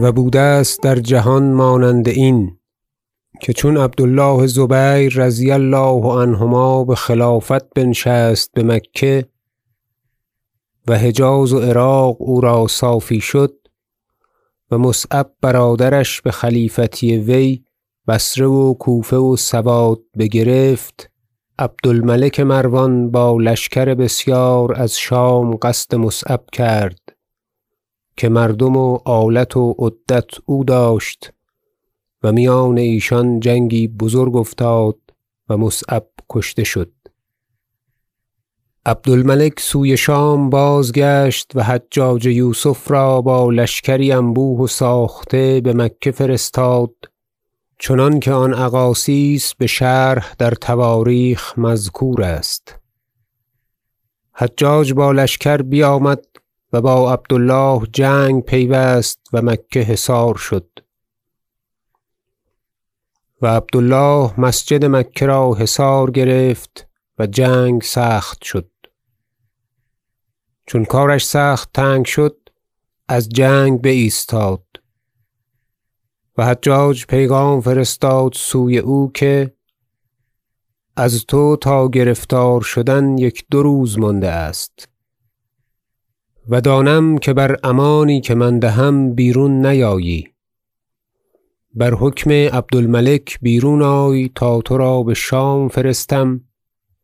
و بوده است در جهان مانند این که چون عبد الله زبیر رضی الله عنهما بخلافت بنشست بمکه و حجاز و عراق او را صافی شد و مصعب برادرش بخلیفتی وی بصره و کوفه و سواد بگرفت عبد الملک مروان با لشکر بسیار از شام قصد مصعب کرد. که مردم و آلت و عدت او داشت و میان ایشان جنگی بزرگ افتاد و مصعب کشته شد. عبد الملک سوی شام بازگشت و حجاج یوسف را با لشکری انبوه و ساخته بمکه فرستاد چنانکه آن اقاصیص بشرح در تواریخ مذکور است. حجاج با لشکر بیامد و با عبد الله جنگ پیوست و مکه حصار شد. و عبد الله مسجد مکه را حصار گرفت و جنگ سخت شد. چون کارش سخت تنگ شد از جنگ بایستاد. و حجاج پیغام فرستاد سوی او که از تو تا گرفتار شدن یک دو روز مانده است. و دانم که بر امانی که من دهم بیرون نیایی. بر حکم عبد الملک بیرون آی تا ترا بشام فرستم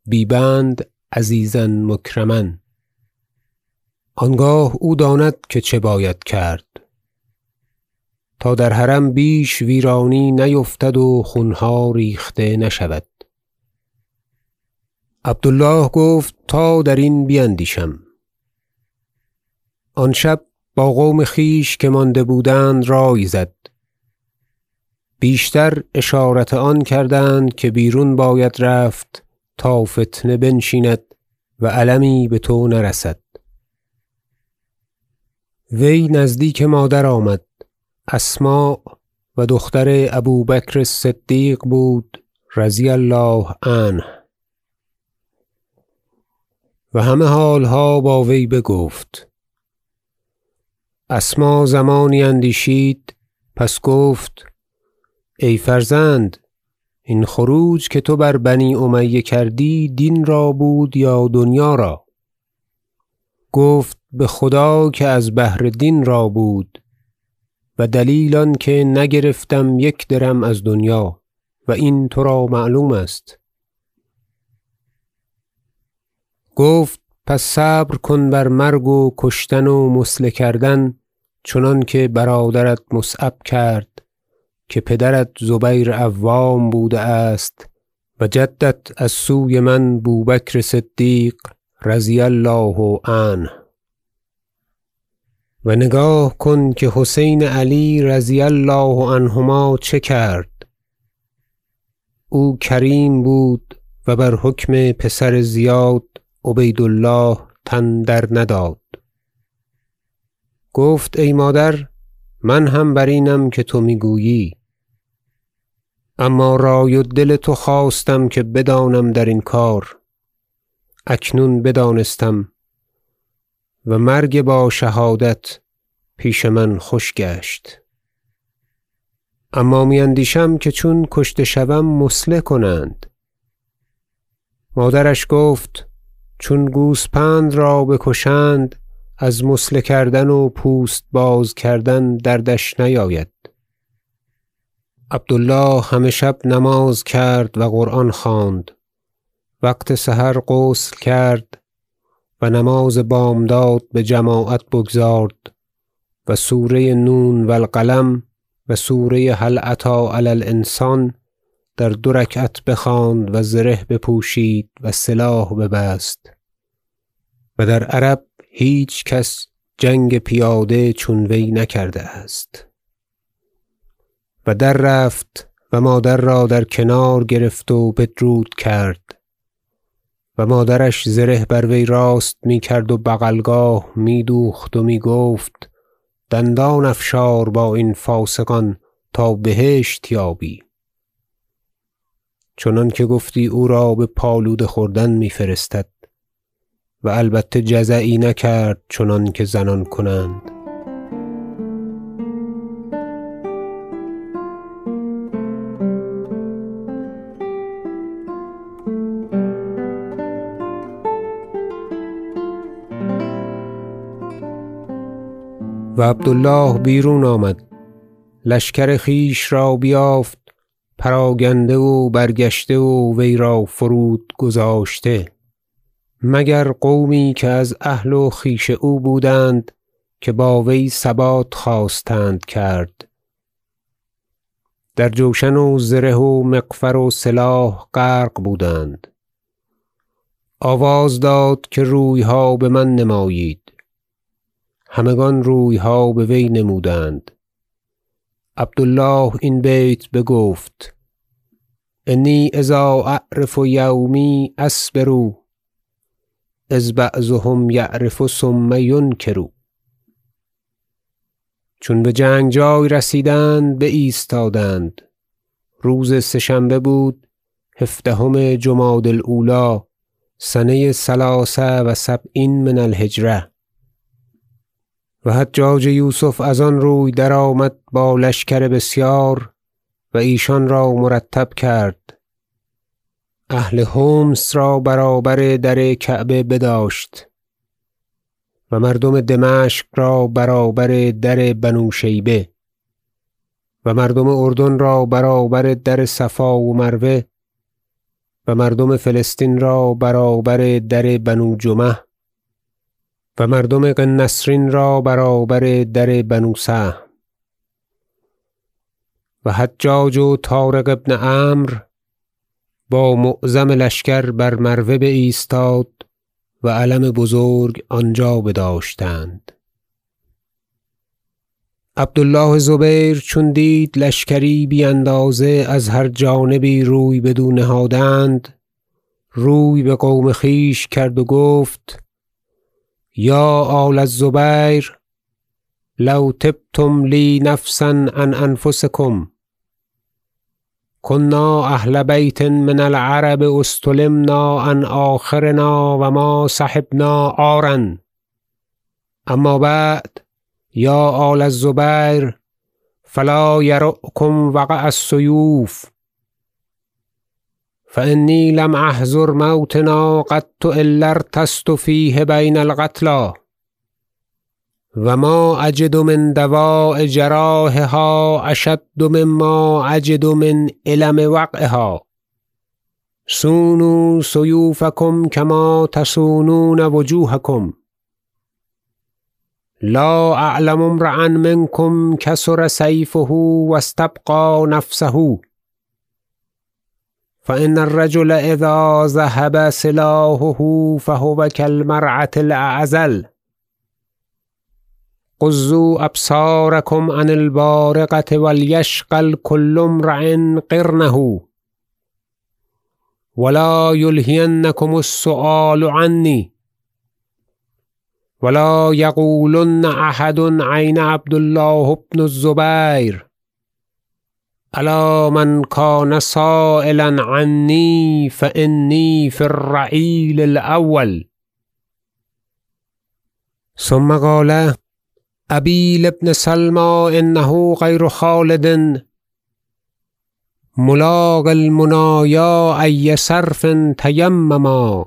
بی بند عزیزا مکرما. آنگاه او داند که چه باید کرد. تا در حرم بیش ویرانی نیفتد و خونها ریخته نشود. عبد الله گفت تا درین بیندیشم. آن شب با قوم خویش که مانده بودند رای زد. بیشتر اشارت آن کردند که بیرون باید رفت تا فتنه بنشیند و المی بتو نرسد. وی نزدیک مادر آمد. اسماء و دختر ابوبکر صدیق بود رضی الله عنه. و همه حالها با وی بگفت. اسماء زمانی اندیشید؟ پس گفت ای فرزند این خروج که تو بر بنی امیه کردی دین را بود یا دنیا را؟ گفت بخدا که از بهر دین را بود و دلیل آنکه نگرفتم یک درم از دنیا و این ترا معلوم است. گفت پس صبر کن بر مرگ و کشتن و مثله کردن چنانکه برادرت مصعب کرد که پدرت زبیر عوام بوده است. و جدت از سوی من بوبکر صدیق رضی الله عنه. و نگاه کن که حسین علی رضی الله عنهما چه کرد. او کریم بود و بر حکم پسر زیاد عبید الله تن درنداد گفت ای مادر من هم بر اینم که تو می‌گویی. اما رای و دل تو خواستم که بدانم درین کار. اکنون بدانستم و مرگ با شهادت پیش من خوش گشت. اما می اندیشم که چون کشته شوم مثله کنند. مادرش گفت چون گوسپند را بکشند از مثله کردن و پوست باز کردن دردش نیاید. عبد الله همه شب نماز کرد و قرآن خواند. وقت سحر غسل کرد و نماز بامداد بجماعت بگزارد و سوره نون و القلم و سوره هل علی الانسان در دو رکعت بخواند و زره بپوشید و سلاح ببست. و در عرب هیچ کس جنگ پیاده چون وی نکرده است. و در رفت و مادر را در کنار گرفت و بدرود کرد. و مادرش زره بر وی راست می‌کرد و بغلگاه میدوخت و می‌گفت دندان افشار با این فاسقان تا بهشت یابی. چنان که گفتی او را به پالود خوردن میفرستد و البته جزعی نکرد چنان که زنان کنند. و عبدالله بیرون آمد. لشکر خیش را بیافت پراگنده و برگشته و وی را فرود گذاشته. مگر قومی که از اهل و خویش او بودند که با وی ثبات خواستند کرد. در جوشن و زره و مغفر و سلاح غرق بودند. آواز داد که رویها بمن نمایید. همگان رویها بوی نمودند. عبدالله این بیت بگفت انی اذا اعرف یومی اصبر اذ بعضهم یعرف ثم چون بجنگ جای رسیدند بایستادند. روز سه شنبه بود هفدهم جمادی الاولی سنه ثلاث و سبعین من الهجرة و حجاج یوسف از آن روی درآمد با لشکر بسیار و ایشان را مرتب کرد. اهل حمص را برابر در کعبه بداشت و مردم دمشق را برابر در بنو شیبه و مردم اردن را برابر در صفا و مروه و مردم فلسطین را برابر در بنو جمح و مردم قنسرین را برابر در بنو سهم و حجاج و طارق بن عمرو با معظم لشکر بر مروه بایستاد و علم بزرگ آنجا بداشتند. عبدالله زبیر چون دید لشکری بی اندازه از هر جانبی روی بدو نهادند روی بقوم خویش کرد و گفت یا آل الزبیر لو طبتم لی نفسا عن انفسکم کنا اهل بیت من العرب استلمنا عن آخرنا و ما صحبنا عارا اما بعد یا آل الزبیر فلا یرؤکم وقع السیوف. فانی لم احضر موطنا قط الا ارتثثت فیه بین القتلی و ما اجد من دواء جراحها اشد مما اجد من الم وقعها. صونوا سیوفکم کما تصونون وجوهکم لا اعلم امرأ منکم کسر سیفه و استبقی نفسه. فإن الرجل إذا ذهب سلاحه فهو كالمرعة الأعزل. قزوا أبصاركم عن البارقة وليشقل كل امرئ قرنه. ولا يلهينكم السؤال عني. ولا يقولن أحد عين عبد الله بن الزبير. ألا من كان سائلا عني فإني في الرعيل الأول. ثم قال أبي لابن سلمى إنه غير خالد. ملاق المنايا أي صرف تيمما.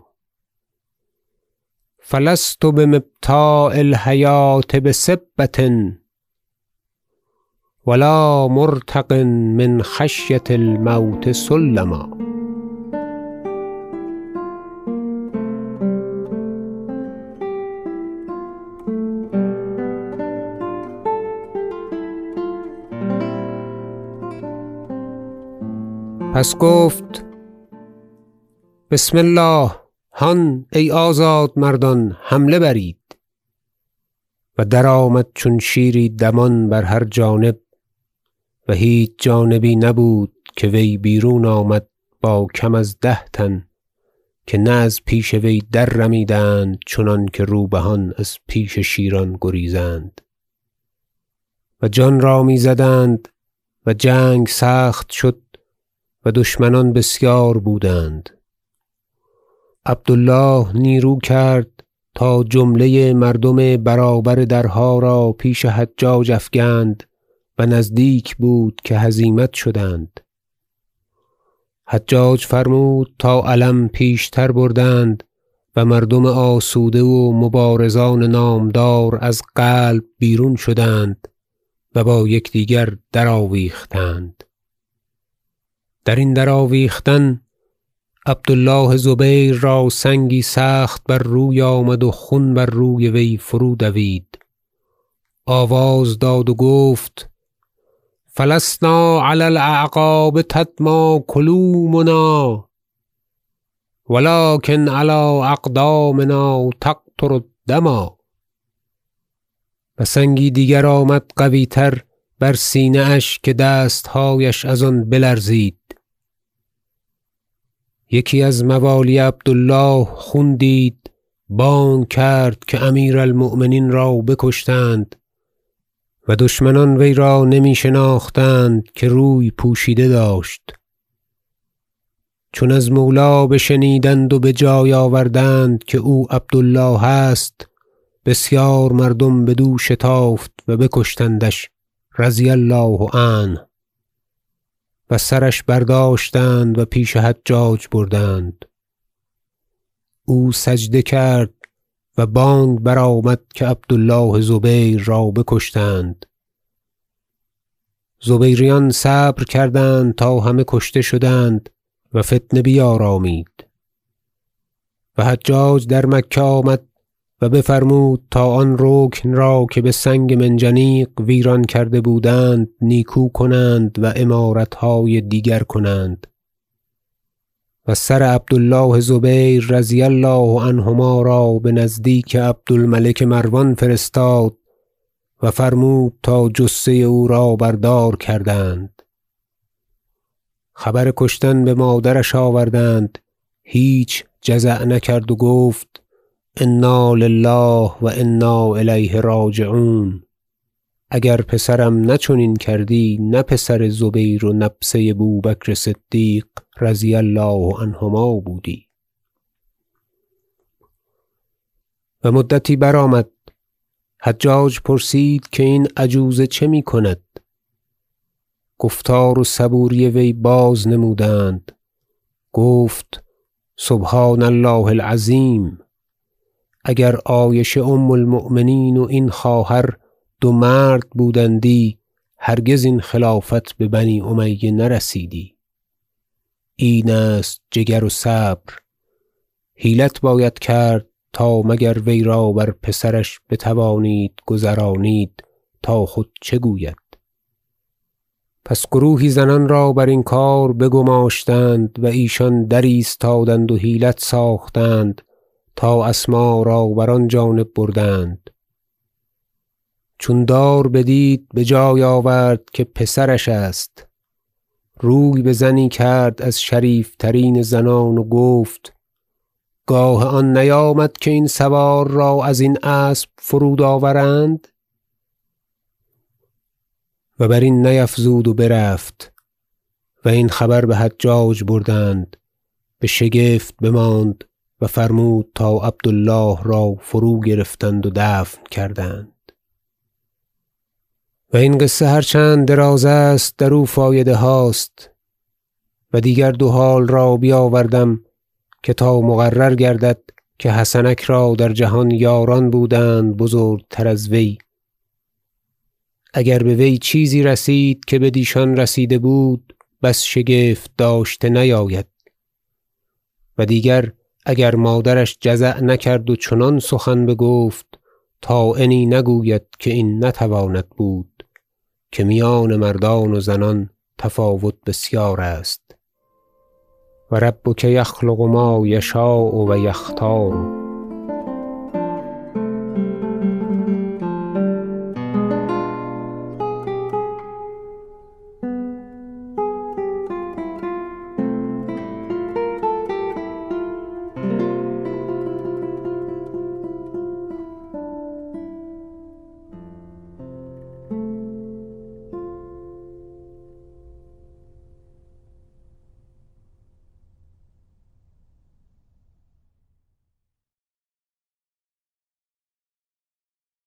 فلست بمبتاء الحیات بسبة. و لا مرتق من خشیة الموت سلما. پس گفت بسم الله هان ای آزادمردان حمله برید. و درآمد چون شیری دمان بر هر جانب. و هیچ جانبی نبود که وی بیرون آمد با کم از ده تن که نه از پیش وی دررمیدند چنانکه روبهان از پیش شیران گریزند. و جان را می‌زدند و جنگ سخت شد و دشمنان بسیار بودند. عبدالله نیرو کرد تا جمله مردم برابر درها را پیش حجاج افگند و نزدیک بود که هزیمت شدند. حجاج فرمود تا علم پیشتر بردند و مردم آسوده و مبارزان نامدار از قلب بیرون شدند و با یکدیگر درآویختند. درین درآویختن عبد الله زبیر را سنگی سخت بر روی آمد و خون بر روی وی فرود دوید آواز داد و گفت فلسنا علی الاعقاب تدمی کلومنا و لکن علی اقدامنا تقطر الدما و سنگی دیگر آمد قوی تر بر سینه اش که دستهایش از آن بلرزید. یکی از موالی عبد الله خون دید بانگ کرد که امیر المؤمنین را بکشتند. و دشمنان وی را نمی شناختند که روی پوشیده داشت. چون از مولی بشنیدند و بجای آوردند که او عبد الله است بسیار مردم بدو شتافت و بکشتندش رضی الله عنه. و سرش برداشتند و پیش حجاج بردند. او سجده کرد و بانگ برآمد که عبد الله زبیر را بکشتند. زبیریان صبر کردند تا همه کشته شدند و فتنه بیارامید. و حجاج در مکه آمد و بفرمود تا آن رکن را که بسنگ منجنیق ویران کرده بودند نیکو کنند و عمارتهای دیگر کنند. و سر عبد الله زبیر رضی الله عنهما را بنزدیک عبد الملک مروان فرستاد و فرمود تا جثه او را بردار کردند. خبر کشتن بمادرش آوردند. هیچ جزع نکرد و گفت انا لله و انا الیه راجعون. اگر پسرم نه چنین کردی نه پسر زبیر و نبسه بوبکر صدیق رضی الله عنهما بودی. و مدتی برآمد. حجاج پرسید که این عجوزه چه می‌کند گفتار و صبوری وی بازنمودند گفت سبحان الله العظیم. اگر عایشه ام المؤمنین و این خواهر دو مرد بودندی هرگز این خلافت ببنی امیه نرسیدی. این است جگر و صبر. حیلت باید کرد تا مگر وی را بر پسرش بتوانید گذرانید تا خود چه گوید. پس گروهی زنان را برین کار بگماشتند و ایشان درایستادند و حیلت ساختند تا اسماء را بر آن جانب بردند. چون دار بدید بجای آورد که پسرش است. روی بزنی کرد از شریف ترین زنان و گفت گاه آن نیامد که این سوار را ازین اسب فرود آورند؟ و برین نیفزود و برفت و این خبر بحجاج بردند بشگفت بماند و فرمود تا عبد الله را فروگرفتند و دفن کردند. و این قصه هر چند دراز است درو فایده هاست و دیگر دو حال را بیاوردم که تا مقرر گردد که حسنک را در جهان یاران بودند بزرگتر از وی. اگر بوی چیزی رسید که بدیشان رسیده بود بس شگفت داشته نیاید. و دیگر اگر مادرش جزع نکرد و چنان سخن بگفت طاعنی نگوید که این نتواند بود که میان مردان و زنان تفاوت بسیار است. و ربک یخلق ما یشاء و یختار.